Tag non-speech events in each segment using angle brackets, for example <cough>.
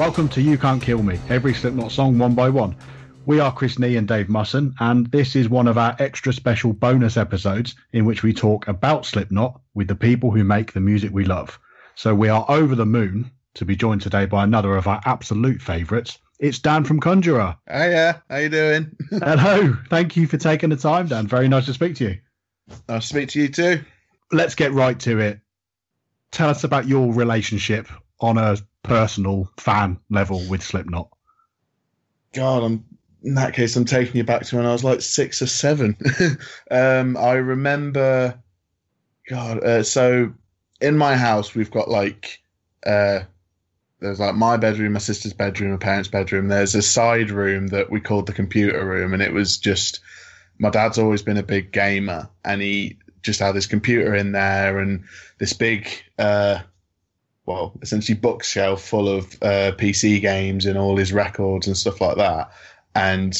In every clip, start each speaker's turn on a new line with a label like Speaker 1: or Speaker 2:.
Speaker 1: Welcome to You Can't Kill Me, every Slipknot song one by one. We are Chris Nee and Dave Musson, and this is one of our extra special bonus episodes in which we talk about Slipknot with the people who make the music we love. So we are over the moon to be joined today by another of our absolute favourites. It's Dan from Conjurer.
Speaker 2: Hiya, how you doing? <laughs>
Speaker 1: Hello, thank you for taking the time, Dan. Very nice to speak to you.
Speaker 2: Nice to speak to you too.
Speaker 1: Let's get right to it. Tell us about your relationship on a personal fan level with Slipknot.
Speaker 2: God, I'm in that case, I'm taking you back to when I was like six or seven. <laughs> um, I remember, God, uh, so in my house we've got like, uh, there's like my bedroom, my sister's bedroom, my parents' bedroom. There's a side room that we called the computer room, and it was just my dad's always been a big gamer, and he just had this computer in there and this big, uh, well, essentially bookshelf full of uh, PC games and all his records and stuff like that. And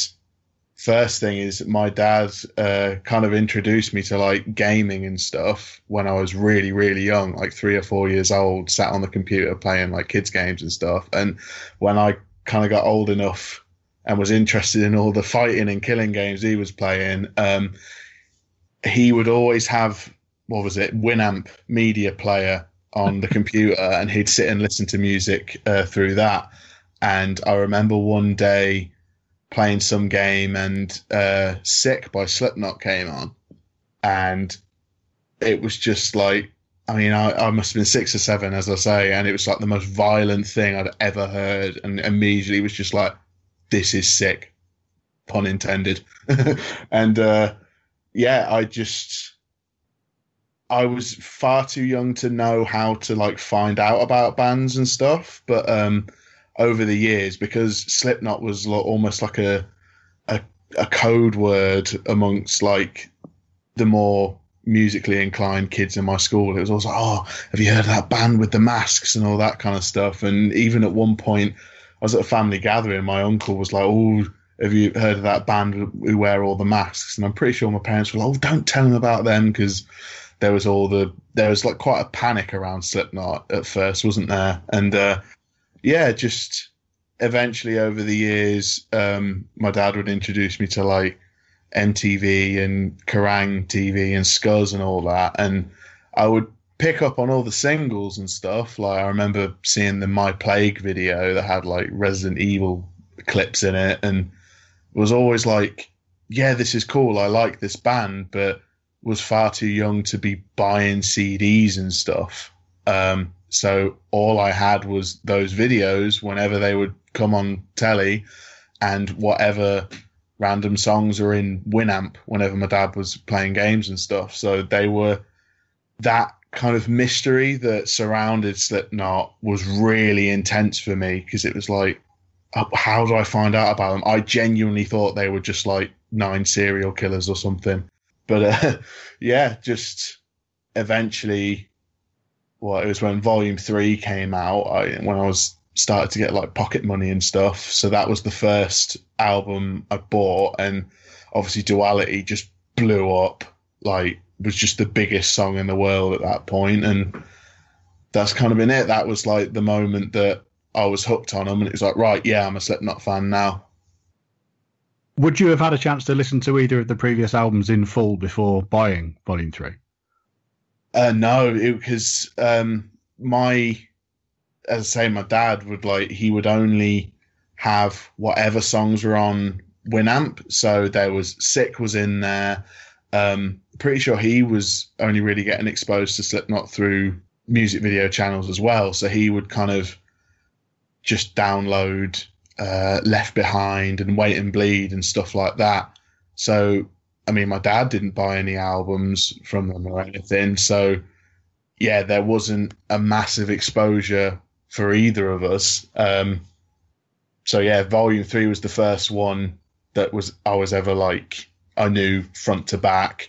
Speaker 2: first thing is my dad uh, kind of introduced me to like gaming and stuff when I was really, really young, like three or four years old, sat on the computer playing like kids games and stuff. And when I kind of got old enough and was interested in all the fighting and killing games he was playing, um, he would always have what was it, Winamp media player on the computer, and he'd sit and listen to music uh, through that. And I remember one day playing some game and uh, Sick by Slipknot came on. And it was just like, I mean, I, I, must have been six or seven, as I say, and it was like the most violent thing I'd ever heard. And immediately was just like, this is sick, pun intended. <laughs> and uh, yeah, I just, I was far too young to know how to like find out about bands and stuff. But um, over the years because Slipknot was almost like a, a a code word amongst like the more musically inclined kids in my school. It was always like, oh, have you heard of that band with the masks and all that kind of stuff? And even at one point, I was at a family gathering. My uncle was like, oh, have you heard of that band who wear all the masks? And I'm pretty sure my parents were like, oh, don't tell them about them because there was all the there was like quite a panic around Slipknot at first, wasn't there? And uh, yeah, just eventually over the years, um, my dad would introduce me to like MTV and Kerrang TV and Scuzz and all that, and I would pick up on all the singles and stuff. Like I remember seeing the My Plague video that had like Resident Evil clips in it, and was always like, "Yeah, this is cool. I like this band," but was far too young to be buying CDs and stuff. Um, so all I had was those videos whenever they would come on telly and whatever random songs are in Winamp whenever my dad was playing games and stuff. So they were that kind of mystery that surrounded Slipknot was really intense for me because it was like, how do I find out about them? I genuinely thought they were just like nine serial killers or something. But uh, <laughs> yeah, just eventually well, it was when Volume Three came out. I, when I was started to get like pocket money and stuff. So that was the first album I bought, and obviously Duality just blew up. Like was just the biggest song in the world at that point, and that's kind of been it. That was like the moment that I was hooked on them, and it was like, right, yeah, I'm a Slipknot fan now.
Speaker 1: Would you have had a chance to listen to either of the previous albums in full before buying Volume Three?
Speaker 2: Uh, no, because um, my, as I say, my dad would like he would only have whatever songs were on Winamp. So there was Sick was in there. Um, pretty sure he was only really getting exposed to Slipknot through music video channels as well. So he would kind of just download uh, Left Behind and Wait and Bleed and stuff like that. So I mean, my dad didn't buy any albums from them or anything. So, yeah, there wasn't a massive exposure for either of us. Um, so, yeah, Volume 3 was the first one that was I was ever like, I knew front to back.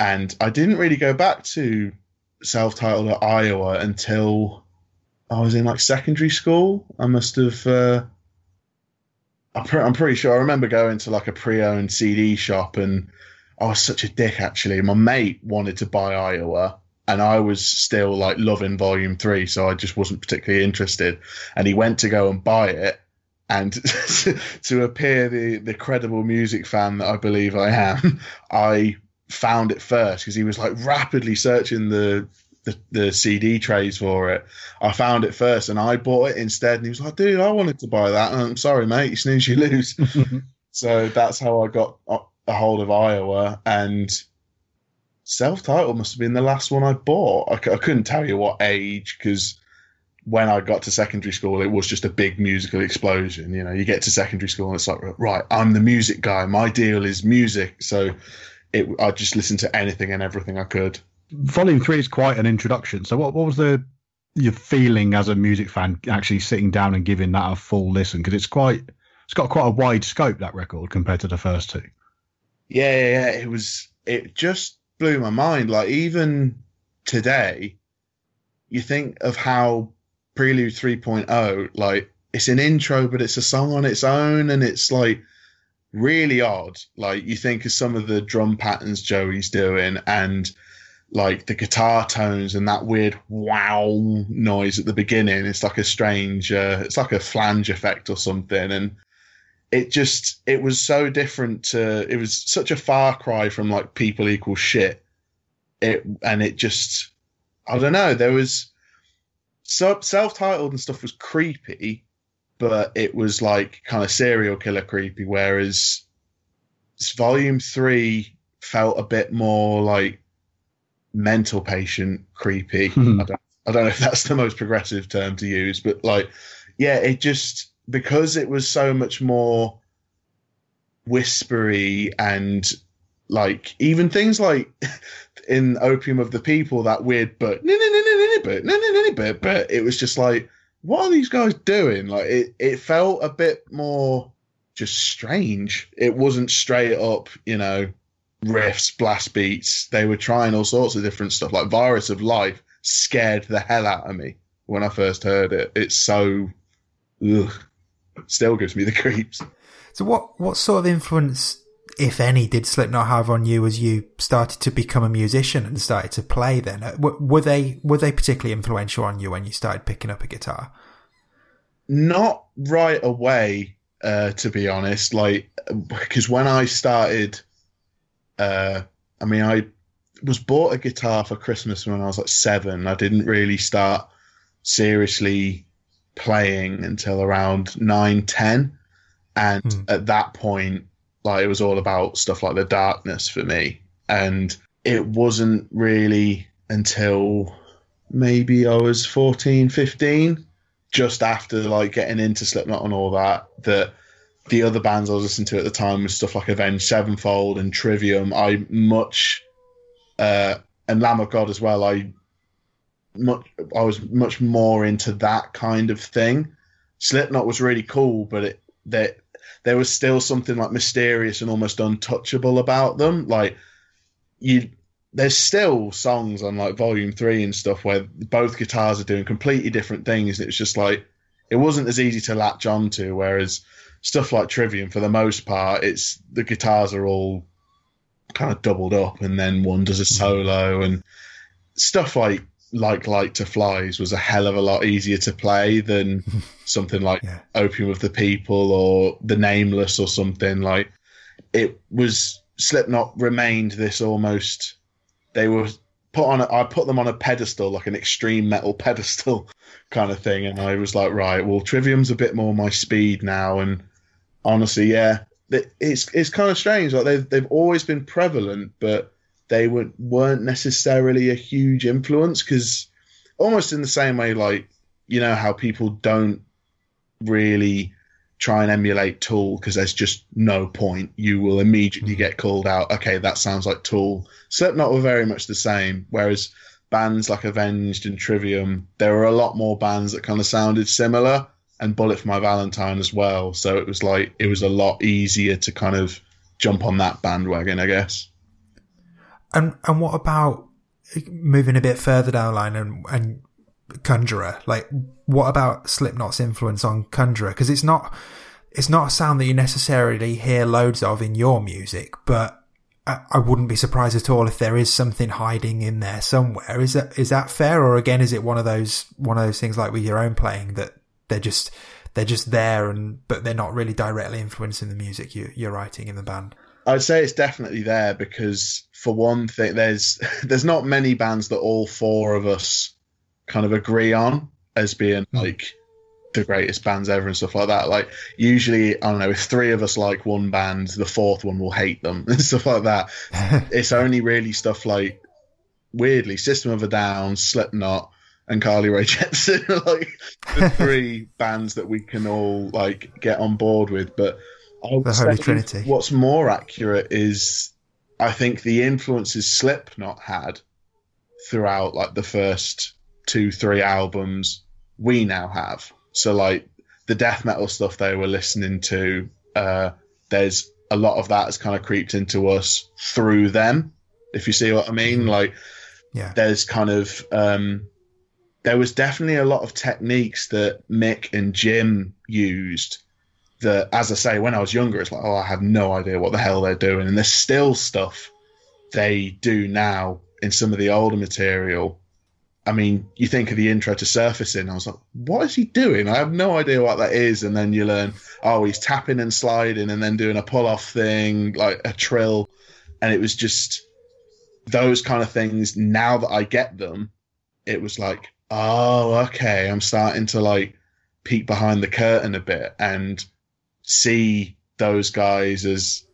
Speaker 2: And I didn't really go back to self titled at Iowa until I was in like secondary school. I must have. Uh, I'm, pretty sure I remember going to like a pre-owned CD shop and I was such a dick actually. My mate wanted to buy Iowa and I was still like loving Volume Three, so I just wasn't particularly interested. And he went to go and buy it, and <laughs> to appear the the credible music fan that I believe I am, <laughs> I found it first because he was like rapidly searching the, the, the CD trays for it. I found it first and I bought it instead. And he was like, "Dude, I wanted to buy that." And I'm sorry, mate. You snooze, you lose. <laughs> so that's how I got a hold of Iowa and self-titled must have been the last one I bought. I, I couldn't tell you what age because when I got to secondary school, it was just a big musical explosion. You know, you get to secondary school and it's like, right, I'm the music guy. My deal is music. So it, I just listened to anything and everything I could.
Speaker 1: Volume three is quite an introduction. So what, what was the your feeling as a music fan actually sitting down and giving that a full listen? Because it's quite it's got quite a wide scope that record compared to the first two.
Speaker 2: Yeah, yeah, yeah. It was it just blew my mind. Like even today, you think of how Prelude 3.0, like it's an intro, but it's a song on its own, and it's like really odd. Like you think of some of the drum patterns Joey's doing, and like the guitar tones and that weird wow noise at the beginning. It's like a strange, uh, it's like a flange effect or something, and it just it was so different to it was such a far cry from like people equal shit. It and it just I don't know. There was self titled and stuff was creepy, but it was like kind of serial killer creepy. Whereas volume three felt a bit more like mental patient creepy. <laughs> Hmm. I, don't, I don't know if that's the most progressive term to use, but like, yeah, it just because it was so much more whispery and like even things like <laughs> in Opium of the People that weird but but but but it was just like what are these guys doing? Like it, it felt a bit more just strange. It wasn't straight up, you know, riffs, blast beats. They were trying all sorts of different stuff. Like Virus of Life scared the hell out of me when I first heard it. It's so, ugh, still gives me the creeps.
Speaker 3: So what what sort of influence if any, did Slipknot have on you as you started to become a musician and started to play? Then uh, were they were they particularly influential on you when you started picking up a guitar?
Speaker 2: Not right away, uh, to be honest. Like because when I started, uh, I mean, I was bought a guitar for Christmas when I was like seven. I didn't really start seriously playing until around nine, ten, and hmm. at that point like it was all about stuff like the darkness for me. And it wasn't really until maybe I was 14, 15, just after like getting into Slipknot and all that, that the other bands I was listening to at the time was stuff like Avenged Sevenfold and Trivium. I much uh, and Lamb of God as well. I much I was much more into that kind of thing. Slipknot was really cool, but it that there was still something like mysterious and almost untouchable about them. Like you, there's still songs on like Volume Three and stuff where both guitars are doing completely different things. It's just like it wasn't as easy to latch onto. Whereas stuff like Trivium, for the most part, it's the guitars are all kind of doubled up, and then one does a solo and stuff like like Light to Flies was a hell of a lot easier to play than <laughs> something like yeah. Opium of the People or The Nameless or something like it was Slipknot remained this almost they were put on a, I put them on a pedestal like an extreme metal <laughs> pedestal kind of thing. And I was like right well Trivium's a bit more my speed now. And honestly yeah it's it's kind of strange. Like they've they've always been prevalent but they were, weren't necessarily a huge influence. Because almost in the same way, like, you know, how people don't really try and emulate Tool because there's just no point. You will immediately mm. get called out. Okay, that sounds like Tool. Slipknot were very much the same. Whereas bands like Avenged and Trivium, there were a lot more bands that kind of sounded similar, and Bullet for My Valentine as well. So it was like it was a lot easier to kind of jump on that bandwagon, I guess.
Speaker 3: And and what about moving a bit further down the line and and Conjurer? Like, what about Slipknot's influence on Conjurer? Because it's not it's not a sound that you necessarily hear loads of in your music, but I wouldn't be surprised at all if there is something hiding in there somewhere. Is that is that fair, or again, is it one of those one of those things like with your own playing that they're just they're just there and but they're not really directly influencing the music you, you're writing in the band?
Speaker 2: I'd say it's definitely there because for one thing, there's <laughs> there's not many bands that all four of us kind of agree on as being hmm. like the greatest bands ever and stuff like that. Like usually, I don't know, if three of us like one band, the fourth one will hate them <laughs> and stuff like that. <laughs> it's only really stuff like weirdly System of a Down, Slipknot, and Carly Rae Jepsen are like the <laughs> three bands that we can all like get on board with. But
Speaker 3: the Holy Trinity.
Speaker 2: What's more accurate is I think the influences Slipknot had throughout like the first two, three albums we now have. So like the death metal stuff they were listening to, uh, there's a lot of that has kind of creeped into us through them. If you see what I mean, mm-hmm. like yeah. there's kind of um, there was definitely a lot of techniques that Mick and Jim used that, as I say, when I was younger, it's like, oh, I have no idea what the hell they're doing. And there's still stuff they do now in some of the older material I mean, you think of the intro to Surfacing, I was like, what is he doing? I have no idea what that is. And then you learn, oh, he's tapping and sliding and then doing a pull off thing, like a trill. And it was just those kind of things. Now that I get them, it was like, oh, okay, I'm starting to like peek behind the curtain a bit and see those guys as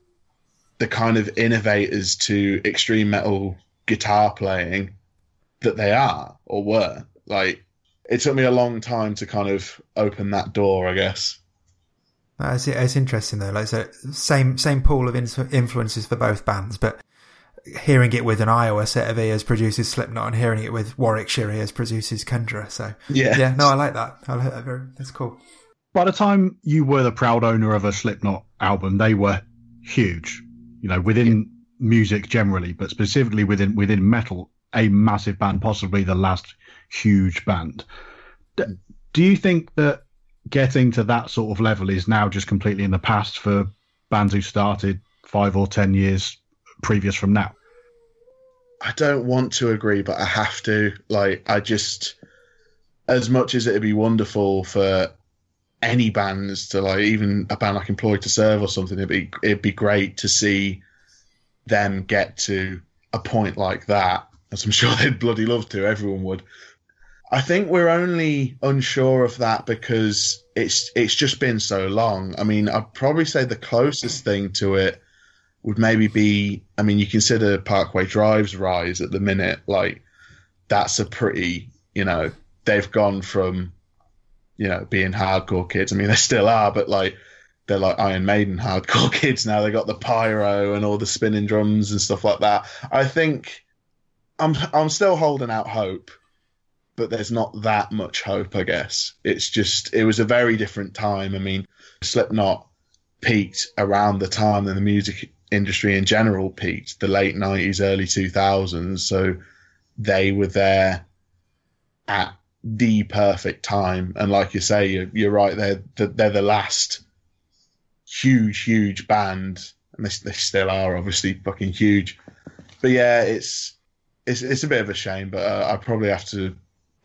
Speaker 2: the kind of innovators to extreme metal guitar playing that they are or were. Like it took me a long time to kind of open that door, I guess.
Speaker 3: It's, it's interesting though. Like so, same same pool of influences for both bands, but hearing it with an Iowa set of ears produces Slipknot, and hearing it with Warwickshire ears produces Conjurer. So yeah, yeah, no, I like that. I like that very. That's cool.
Speaker 1: By the time you were the proud owner of a Slipknot album, they were huge. You know, within yeah. music generally, but specifically within within metal, a massive band, possibly the last huge band. Do you think that getting to that sort of level is now just completely in the past for bands who started five or ten years previous from now?
Speaker 2: I don't want to agree, but I have to. Like, I just, as much as it'd be wonderful for any bands to like, even a band like Employed to Serve or something, it'd be it'd be great to see them get to a point like that as I'm <laughs> sure they'd bloody love to. Everyone would. I think we're only unsure of that because it's it's just been so long. I mean, I'd probably say the closest thing to it would maybe be. I mean, you consider Parkway Drive's rise at the minute. Like, that's a pretty. You know, they've gone from, you know, being hardcore kids. I mean, they still are, but like they're like Iron Maiden hardcore <laughs> kids now. They got the pyro and all the spinning drums and stuff like that. I think I'm I'm still holding out hope, but there's not that much hope. I guess it's just it was a very different time. I mean, Slipknot peaked around the time that the music industry in general peaked, the late '90s, early 2000s. So they were there at the perfect time. And like you say, you're, you're right. They're they're the last huge, huge band, and they, they still are obviously fucking huge. But yeah, it's it's it's a bit of a shame, but uh, I probably have to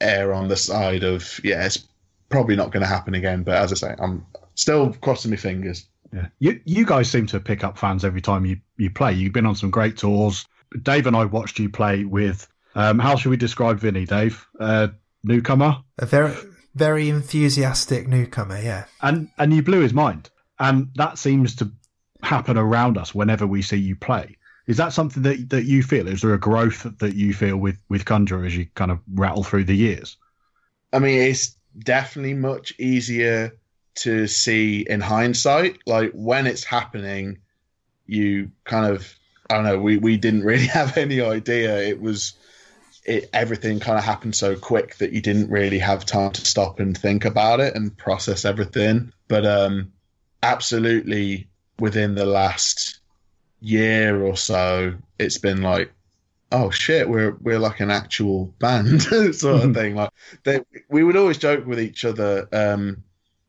Speaker 2: err on the side of yeah, it's probably not going to happen again. But as I say, I'm still crossing my fingers.
Speaker 1: Yeah, you you guys seem to pick up fans every time you you play. You've been on some great tours. Dave and I watched you play with. Um, how should we describe Vinny, Dave? Uh, newcomer.
Speaker 3: A very very enthusiastic newcomer. Yeah,
Speaker 1: and and you blew his mind, and that seems to happen around us whenever we see you play. Is that something that that you feel? Is there a growth that you feel with with Conjurer as you kind of rattle through the years?
Speaker 2: I mean, it's definitely much easier to see in hindsight. Like when it's happening, you kind of I don't know. We we didn't really <laughs> have any idea. It was it everything kind of happened so quick that you didn't really have time to stop and think about it and process everything. But um, absolutely within the last year or so, it's been like, oh shit, we're we're like an actual band <laughs> sort of thing. Like they, we would always joke with each other um,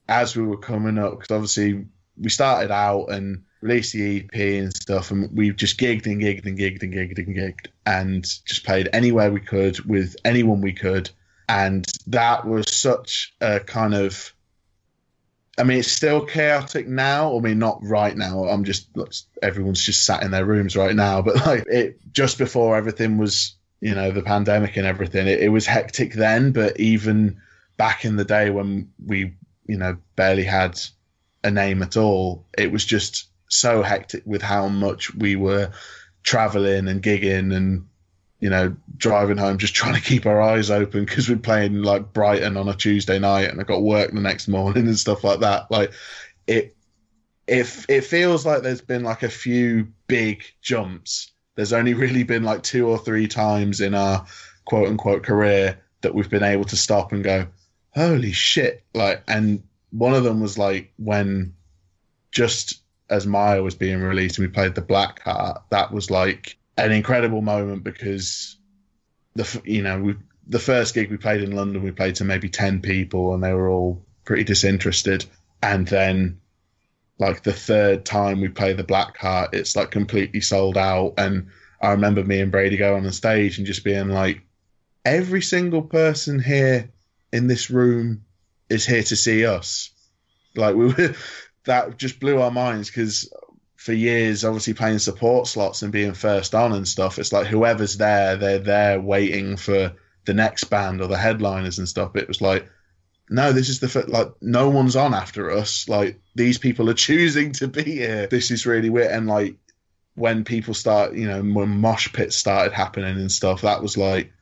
Speaker 2: as we were coming up because obviously we started out and released the EP and stuff, and we just gigged and gigged and gigged and gigged and gigged, and just played anywhere we could with anyone we could, and that was such a kind of. I mean, it's still chaotic now. I mean, not right now. I'm just everyone's just sat in their rooms right now, <laughs> but like it just before everything was, you know, the pandemic and everything. It, it was hectic then, but even back in the day when we, you know, barely had a name at all, it was just so hectic with how much we were traveling and gigging and you know driving home just <laughs> trying to keep our eyes open because we're playing like Brighton on a Tuesday night and I got work the next morning and stuff like that. Like it if it feels like there's been like a few big jumps there's only really been like two or three times in our quote unquote career that we've been able to stop and go holy shit. Like and one of them was like when just as Mire was being released and we played the Black Heart, that was like an incredible moment because the you know we, the first gig we played in London, we played to maybe ten people and they were all pretty disinterested, and then like the third time we play the Black Heart, it's like completely sold out, and I remember me and Brady going on the stage and just being like, every single person here in this room is here to see us. Like we were <laughs> that just blew our minds because for years, obviously playing support slots and being first on and stuff, it's like whoever's there, they're there waiting for the next band or the headliners and stuff. It was like, no, this is the like no one's on after us. Like these people are <laughs> choosing to be here. This is really weird. And like when people start, you know, when mosh pits started happening and stuff, that was like,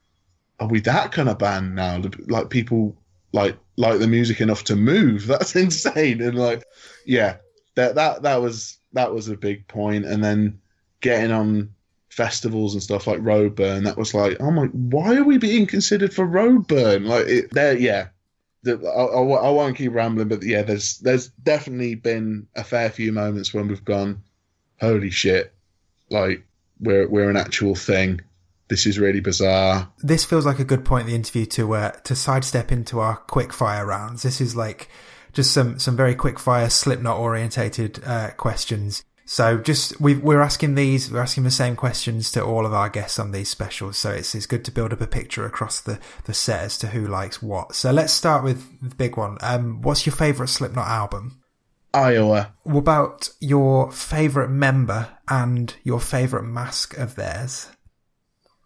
Speaker 2: are we that kind of band now? Like people like like the music enough to move. <laughs> That's insane. And like, yeah, that that that was that was a big. And then getting on festivals and stuff like Roadburn, that was like, oh my, why are we being considered for Roadburn? Like, it, there, yeah. I, I, I won't keep rambling, but yeah, there's there's definitely been a fair few moments when we've gone, holy shit, like we're we're an actual thing this is really bizarre.
Speaker 3: This feels like a good point in the interview to uh, to sidestep into our quick fire rounds. This is like just some some very quick fire Slipknot orientated uh, questions. So just we we're asking these we're asking the same questions to all of our guests on these specials. So it's it's good to build up a picture across the the set as to who likes what. So let's start with the big one. Um, what's your favorite Slipknot album?
Speaker 2: Iowa.
Speaker 3: What about your favorite member and your favorite mask of theirs?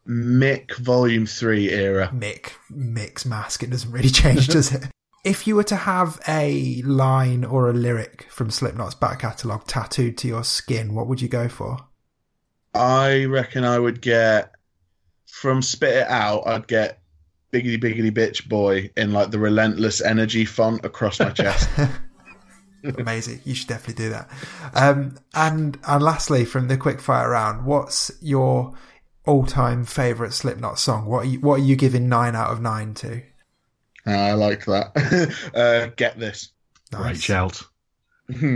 Speaker 2: Mick Volume 3 era.
Speaker 3: Mick, Mick's mask. It doesn't really <laughs> change, does it? If you were to have a line or a lyric from Slipknot's back catalogue tattooed to your skin, what would you go for?
Speaker 2: I reckon I would get from Spit It Out, I'd get Biggity Biggity Bitch Boy in like the relentless energy font across my chest. <laughs>
Speaker 3: Amazing. You should definitely do that. Um, and and lastly, from the quick fire round, what's your all-time favorite Slipknot song? What are you, what are you giving nine out of nine to?
Speaker 2: I like that. <laughs> uh, get this.
Speaker 1: Nice. Great shout.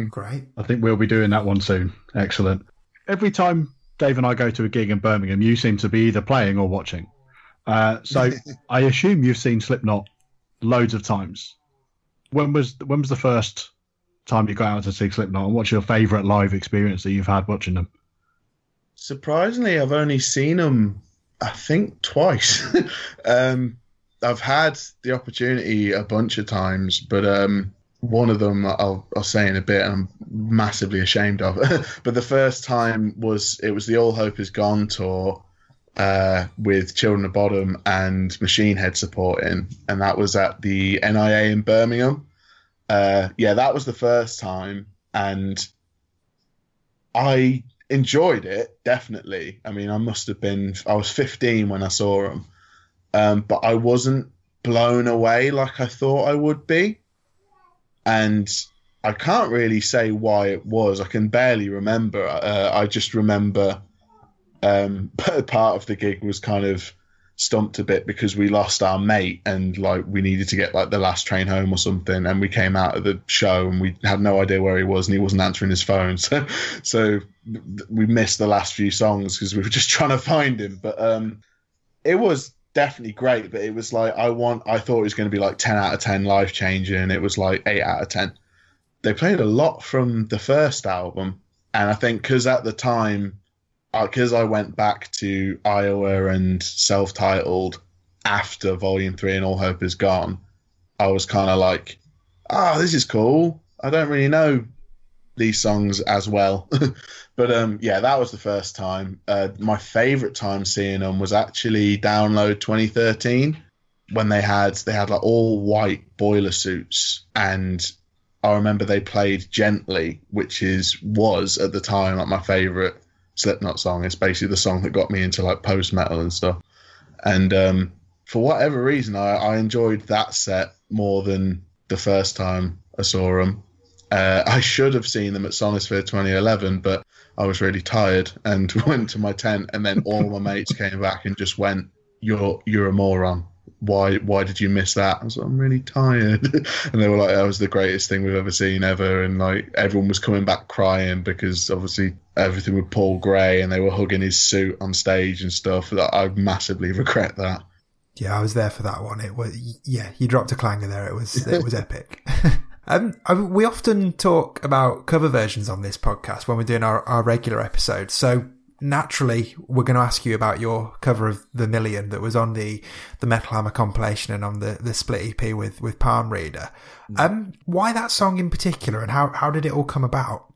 Speaker 3: Great.
Speaker 1: I think we'll be doing that one soon. Excellent. Every time Dave and I go to a gig in Birmingham, you seem to be either playing or watching. Uh, so <laughs> I assume you've seen Slipknot loads of times. When was when was the first time you got out to see Slipknot, and what's your favourite live experience that you've had watching them?
Speaker 2: Surprisingly, I've only seen them, I think, twice. <laughs> um, I've had the opportunity a bunch of times, but um, one of them I'll, I'll say in a bit, I'm massively ashamed of. <laughs> but the first time was it was the All Hope Is Gone tour uh, with Children of Bodom and Machine Head supporting, and that was at the NIA in Birmingham. Uh, yeah, that was the first time, and I enjoyed it definitely. I mean, I must have been I was 15 when I saw them, um, but I wasn't blown away like I thought I would be, and I can't really say why it was. I can barely remember. Uh, I just remember um, <laughs> part of the gig was kind of stumped a bit because we lost our mate and like we needed to get like the last train home or something and we came out of the show and we had no idea where he was and he wasn't answering his phone <laughs> so so we missed the last few songs because we were just trying to find him but um it was definitely great but it was like i want i thought it was going to be like 10 out of 10 life changing it was like 8 out of 10 they played a lot from the first album And I think because at the time, uh, because I went back to Iowa and self titled after Volume 3 and All Hope Is Gone, I was kind of like, oh, this is cool. I don't really know these songs as well. <laughs> but um, yeah, that was the first time. Uh, my favorite time seeing them was actually Download 2013 when they had they had like all white boiler suits and I remember they played Gently, which is was at the time like my favorite Slipknot song. It's basically the song that got me into like post metal and stuff. And um, for whatever reason, I, I enjoyed that set more than the first time I saw them. Uh, I should have seen them at Sonisphere 2011, but I was really tired and <laughs> went to my tent, and then all my mates came back and just went, "You're you're a moron. Why why did you miss that?" I was like, "I'm really tired," <laughs> and they were like, "That was the greatest thing we've ever seen ever," and like everyone was coming back crying because obviously everything with Paul Gray, and they were hugging his suit on stage and stuff. I massively regret that.
Speaker 3: Yeah, I was there for that one. It was yeah, you dropped a clanger there. It was it was <laughs> epic. Um, I, we often talk about cover versions on this podcast when we're doing our, our regular episodes. So naturally, we're going to ask you about your cover of Vermilion that was on the, the Metal Hammer compilation and on the, the split EP with, with Palm Reader. Mm. Um, why that song in particular and how, how did it all come about?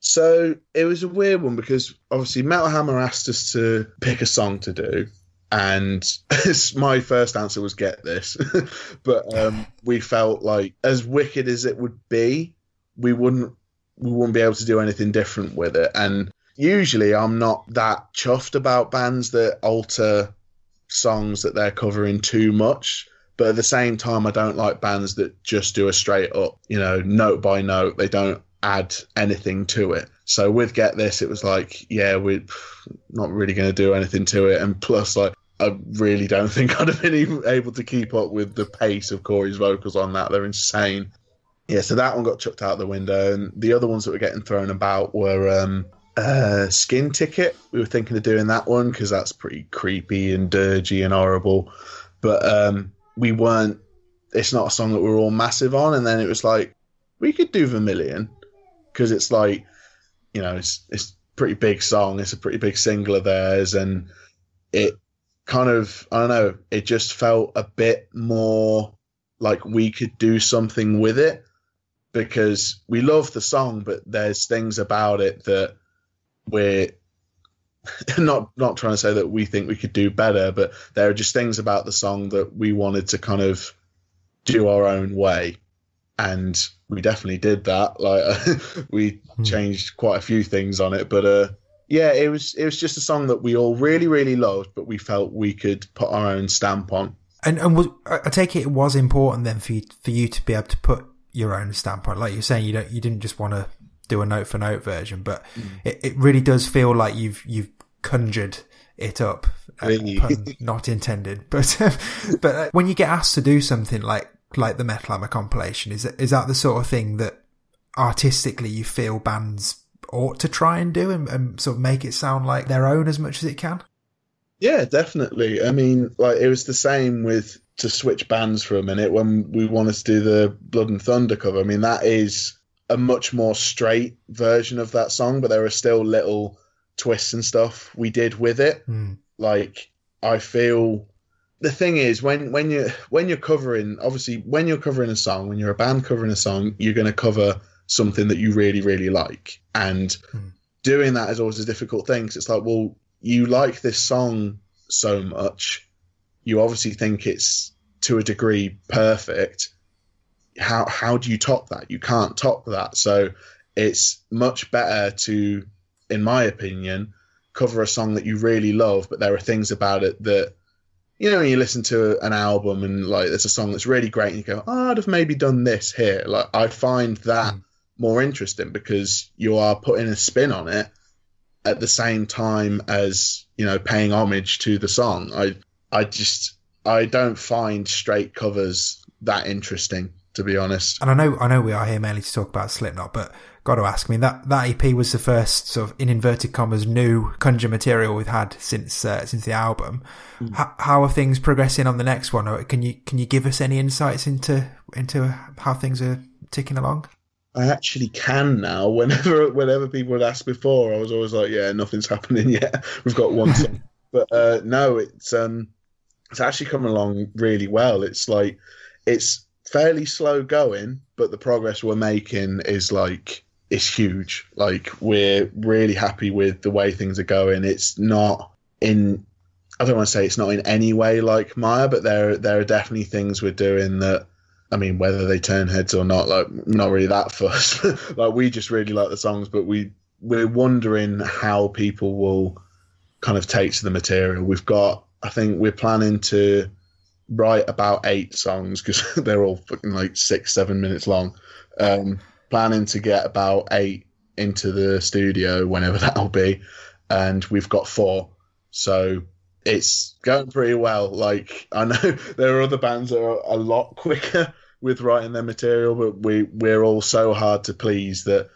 Speaker 2: So it was a weird one because obviously Metal Hammer asked us to pick a song to do and <laughs> my first answer was get this. <laughs> But um, we felt like as wicked as it would be we wouldn't we wouldn't be able to do anything different with it. And usually i'm not that chuffed about bands that alter songs that they're covering too much. But at the same time i don't like bands that just do a straight up you know note by note. They don't add anything to it. So with Get This, it was like, yeah, we're not really going to do anything to it. And plus, like, I really don't <laughs> think I'd have been able to keep up with the pace of Corey's vocals on that. They're insane. Yeah, so that one got chucked out the window. And the other ones that were getting thrown about were um, uh, Skin Ticket. We were thinking of doing that one because that's pretty creepy and dirgy and horrible. But um, we weren't, it's not a song that we're all massive on. And then it was like, we could do Vermilion because it's like, you know, it's it's pretty big song. It's a pretty big single of theirs, and it kind of I don't know. It just felt a bit more like we could do something with it because we love the song, but there's things about it that we're <laughs> not not trying to say that we think we could do better, but there are just things about the song that we wanted to kind of do our own way and we definitely did that. Like <laughs> we hmm. changed quite a few things on it, but uh, yeah, it was it was just a song that we all really really loved, but we felt we could put our own stamp on.
Speaker 3: And and was, I take it it was important then for you for you to be able to put your own stamp on. Like you're saying, you don't you didn't just want to do a note for note version, but mm. it, it really does feel like you've you've conjured it up. Uh, really? Uh, not intended, <laughs> but but uh, when you get asked to do something like like the Metal Hammer compilation? Is is that the sort of thing that artistically you feel bands ought to try and do and, and sort of make it sound like their own as much as it can?
Speaker 2: Yeah, definitely. I mean, like it was the same with to switch bands for a minute when we wanted to do the Blood and Thunder cover. I mean, that is a much more straight version of that song, but there are still little twists and stuff we did with it. Mm. Like I feel the thing is when when you when you're covering obviously when you're covering a song when you're a band covering a song you're going to cover something that you really really like and mm. doing that is always a difficult thing because it's like well you like this song so much you obviously think it's to a degree perfect how how do you top that you can't top that so it's much better to in my opinion cover a song that you really love but there are things about it that you know, when you listen to an album and like there's a song that's really great, and you go, oh, I'd have maybe done this here. Like I find that mm. More interesting because you are putting a spin on it at the same time as you know paying homage to the song. I I just I don't find straight covers that interesting to be honest.
Speaker 3: And I know I know we are here mainly to talk about Slipknot, but got to ask. I mean, that, that EP was the first sort of in inverted commas new Conjure material we've had since uh, since the album. Mm. How, how, are things progressing on the next one? Or can you can you give us any insights into into how things are ticking along?
Speaker 2: I actually can now. <laughs> Whenever whenever people would ask before, I was always like, "Yeah, nothing's <laughs> happening yet. We've got one song." <laughs> but uh, no, it's um, it's actually coming along really well. It's like it's fairly slow going, but the progress we're making is like it's huge. Like we're really happy with the way things are going. It's not in I don't want to say it's not in any way like Mire, but there there are definitely things we're doing that I mean, whether they turn heads or not, like not really that fussed. <laughs> like we just really like the songs, but we we're wondering how people will kind of take to the material. We've got, I think, we're planning to write about eight songs because <laughs> they're all fucking like six, seven minutes long. Um, planning to get about eight into the studio whenever <laughs> that'll be, and we've got four. So it's going pretty well. Like I know <laughs> there are other bands that are a lot quicker with writing their material, but we we're all so hard to please that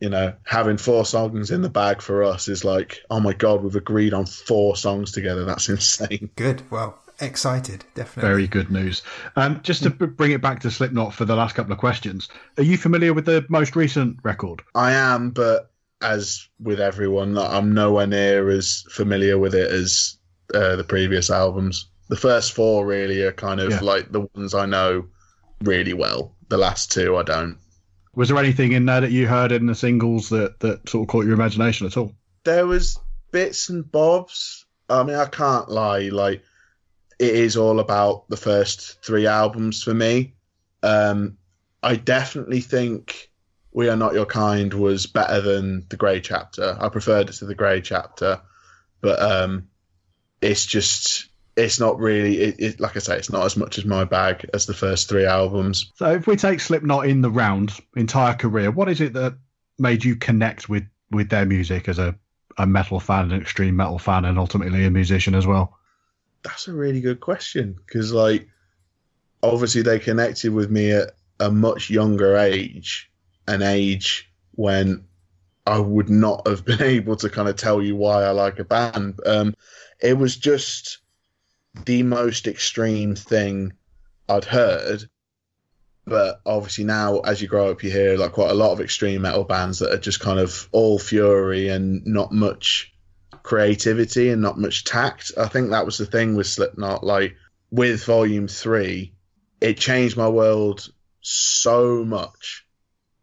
Speaker 2: you know having four songs in the bag for us is like oh my god we've agreed on four songs together. That's <laughs> insane.
Speaker 3: Good. Well, excited, definitely.
Speaker 1: Very good news. Um, just to b- bring it back to Slipknot for the last couple of questions, are you familiar with the most recent record?
Speaker 2: I am, but as with everyone, I'm nowhere near as familiar with it as uh, the previous albums. The first four really are kind of
Speaker 1: Yeah.
Speaker 2: like the ones I know really well. The last two I don't.
Speaker 1: Was there anything in there that you heard in the singles that, that sort of caught your imagination at all?
Speaker 2: There was bits and bobs. I mean, I can't lie. Like, it is all about the first three albums for me. Um, I definitely think We Are Not Your Kind was better than The Grey Chapter. I preferred it to The Grey Chapter, but um, it's just, it's not really, it, it, like I say, it's not as much as my bag as the first three albums.
Speaker 1: So if we take Slipknot in the round, entire career, what is it that made you connect with, with their music as a, a metal fan, an extreme metal fan, and ultimately a musician as well?
Speaker 2: That's a really good question because, like, obviously they connected with me at a much younger age, an age when I would not have <laughs> been able to kind of tell you why I like a band. Um, it was just the most extreme thing I'd heard. But obviously now, as you grow up, you hear like quite a lot of extreme metal bands that are just kind of all fury and not much creativity and not much tact. I think that was the thing with Slipknot. Like with Volume Three, it changed my world so much.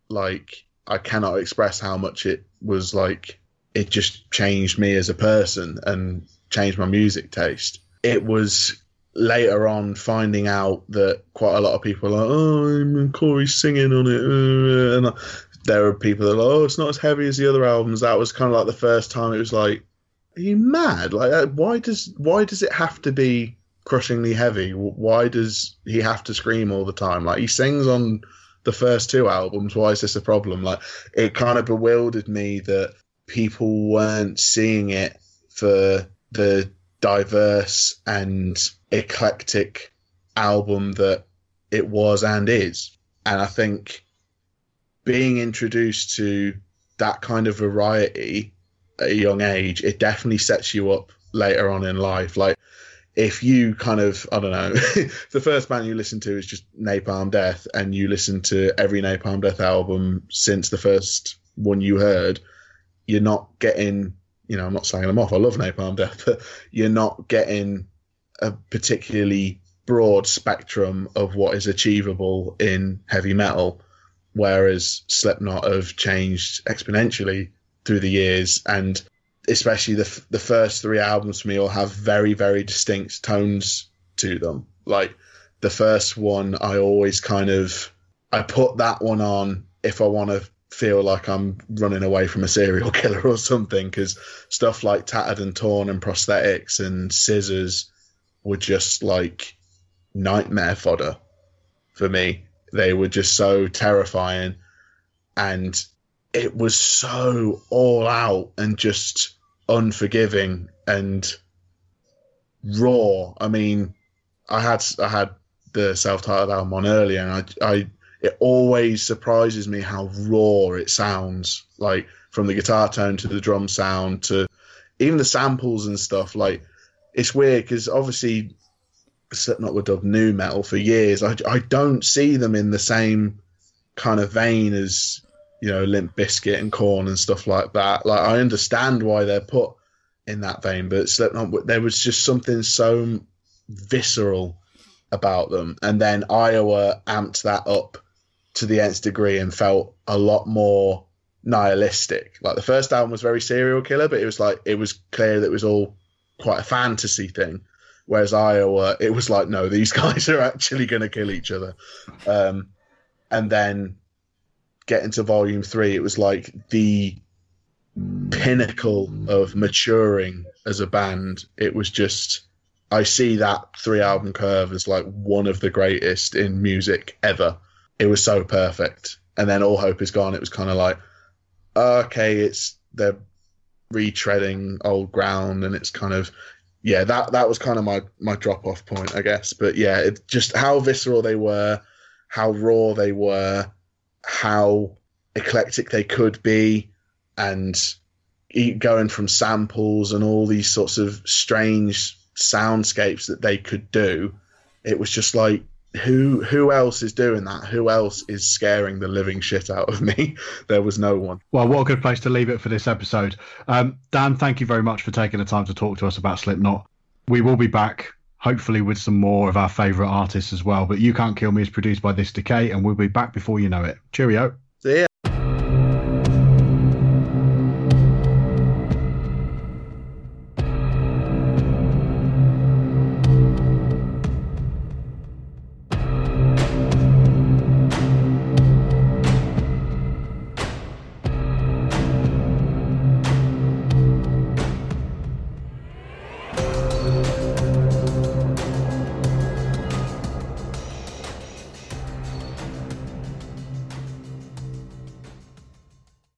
Speaker 2: Like I cannot express how much it was like. It just changed me as a person and changed my music taste. It was later on finding out that quite a lot of people are like, oh, Corey's singing on it, and there are people that are like, oh, it's not as heavy as the other albums. That was kind of like the first time it was like, are you mad? Like, uh, why does why does it have to be crushingly heavy? Why does he have to scream all the time? Like he sings on the first two albums. Why is this a problem? Like it kind of bewildered me that people weren't seeing it for the diverse and eclectic album that it was and is. And I think being introduced to that kind of variety at a young age, it definitely sets you up later on in life. Like if you kind of, I don't know, <laughs> the first band you listen to is just Napalm Death, and you listen to every Napalm Death album since the first one you heard, you're not getting, you know, I'm not saying them off. I love Napalm Death, <laughs> but you're not getting a particularly broad spectrum of what is achievable in heavy metal, whereas Slipknot have changed exponentially through the years, and especially the the first three albums for me all have very very distinct tones to them. Like the first one, I always kind of I put that one on if I want to feel like I'm running away from a serial <laughs> killer or something, because stuff like Tattered and Torn and Prosthetics and Scissors were just like nightmare fodder for me. They were just so terrifying, and it was so all out and just unforgiving and raw. I mean, I had I had the self-titled album on earlier, and I, I it always surprises me how raw it sounds. Like from the guitar tone to the drum sound to even the samples and stuff. Like it's weird because obviously Slipknot were dubbed new metal for years. I I don't see them in the same kind of vein as you know Limp Bizkit and Korn and stuff like that. Like I understand why they're put in that vein, but Slipknot there was just something so visceral about them, and then Iowa amped that up to the nth degree and felt a lot more nihilistic. Like the first album was very serial killer, but it was like it was clear that it was all quite a fantasy thing. Whereas Iowa, it was like, no, these <laughs> guys are actually going to kill each other. Um, and then get into volume three, it was like the pinnacle of maturing as a band. It was just, I see that three album curve as like one of the greatest in music ever. It was so perfect. And then All Hope Is Gone, it was kind of like, okay, it's, they're retreading old ground and it's kind of, yeah, that, that was kind of my, my drop off point, I guess. But yeah, it just how visceral they were, how raw they were, how eclectic they could be, and going from samples and all these sorts of strange soundscapes that they could do. It was just like who who else is doing that? Who else is scaring the living shit out of me? <laughs> there was no one.
Speaker 1: Well, what a good place to leave it for this episode. Um, Dan, thank you very much for taking the time to talk to us about Slipknot. We will be back hopefully with some more of our favourite artists as well. But You Can't Kill Me is produced by This Decay, and we'll be back before you know it. Cheerio.
Speaker 2: See ya.